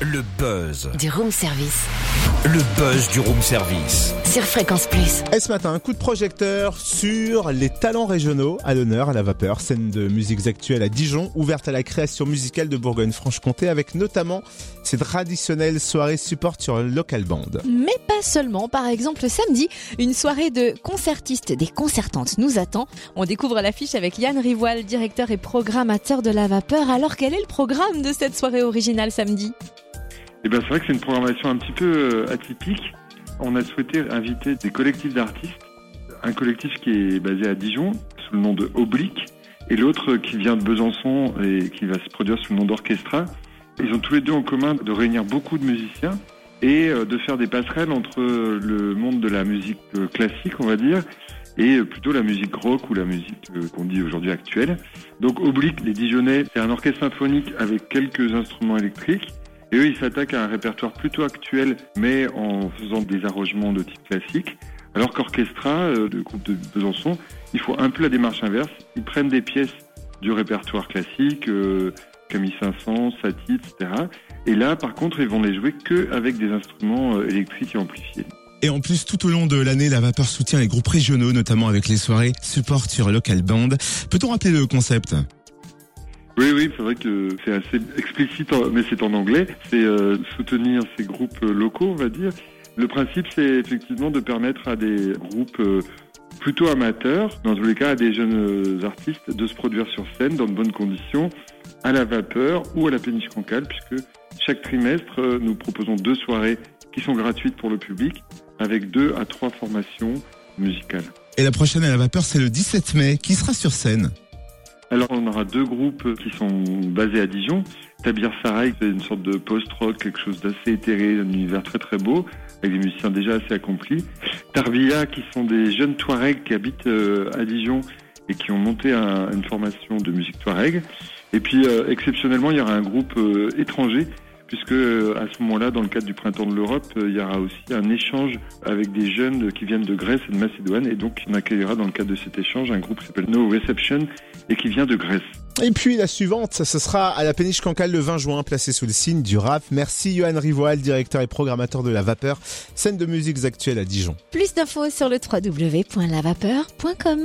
Le buzz. Du room service. Le buzz du room service. Sur Fréquence Plus. Et ce matin, un coup de projecteur sur les talents régionaux à l'honneur à la vapeur, scène de musiques actuelles à Dijon, ouverte à la création musicale de Bourgogne-Franche-Comté avec notamment ses traditionnelles soirées support sur local band. Mais pas seulement. Par exemple, samedi, une soirée de concertistes, des concertantes nous attend. On découvre l'affiche avec Yann Rivoal, directeur et programmateur de la vapeur. Alors, quel est le programme de cette soirée originale samedi? Eh ben, c'est vrai que c'est une programmation un petit peu euh, atypique. On a souhaité inviter des collectifs d'artistes. Un collectif qui est basé à Dijon, sous le nom de Oblique, et l'autre qui vient de Besançon et qui va se produire sous le nom d'Orchestra. Ils ont tous les deux en commun de réunir beaucoup de musiciens et euh, de faire des passerelles entre le monde de la musique euh, classique, on va dire, et plutôt la musique rock ou la musique qu'on dit aujourd'hui actuelle. Donc Oblique, les Dijonnais, c'est un orchestre symphonique avec quelques instruments électriques. Et eux, ils s'attaquent à un répertoire plutôt actuel, mais en faisant des arrangements de type classique. Alors qu'Orchestra, le groupe de Besançon, il faut un peu la démarche inverse. Ils prennent des pièces du répertoire classique, euh, Camille Saint-Saëns, Satie, etc. Et là, par contre, ils vont les jouer que avec des instruments euh, électriques et amplifiés. Et en plus, tout au long de l'année, la vapeur soutient les groupes régionaux, notamment avec les soirées support sur local band. Peut-on rappeler le concept? Oui, oui, c'est vrai que c'est assez explicite, mais c'est en anglais. C'est euh, soutenir ces groupes euh, locaux, on va dire. Le principe, c'est effectivement de permettre à des groupes euh, plutôt amateurs, dans tous les cas à des jeunes artistes, de se produire sur scène dans de bonnes conditions, à la vapeur ou à la péniche concale, puisque chaque trimestre, nous proposons deux soirées qui sont gratuites pour le public, avec deux à trois formations musicales. Et la prochaine à la vapeur, c'est le 17 mai. Qui sera sur scène? Alors, on aura deux groupes qui sont basés à Dijon. Tabir Sarai, c'est une sorte de post-rock, quelque chose d'assez éthéré, un univers très très beau, avec des musiciens déjà assez accomplis. Tarvia, qui sont des jeunes Touaregs qui habitent euh, à Dijon et qui ont monté un- une formation de musique Touareg. Et puis, euh, exceptionnellement, il y aura un groupe euh, étranger, puisque euh, à ce moment-là, dans le cadre du Printemps de l'Europe, euh, il y aura aussi un échange avec des jeunes qui viennent de Grèce et de Macédoine. Et donc, on accueillera dans le cadre de cet échange un groupe qui s'appelle No Reception et qui vient de Grèce. Et puis la suivante, ce sera à la péniche Cancale le 20 juin, placée sous le signe du rap. Merci Johan Rivoal, directeur et programmateur de La Vapeur, scène de musiques actuelles à Dijon. Plus d'infos sur le www.lavapeur.com.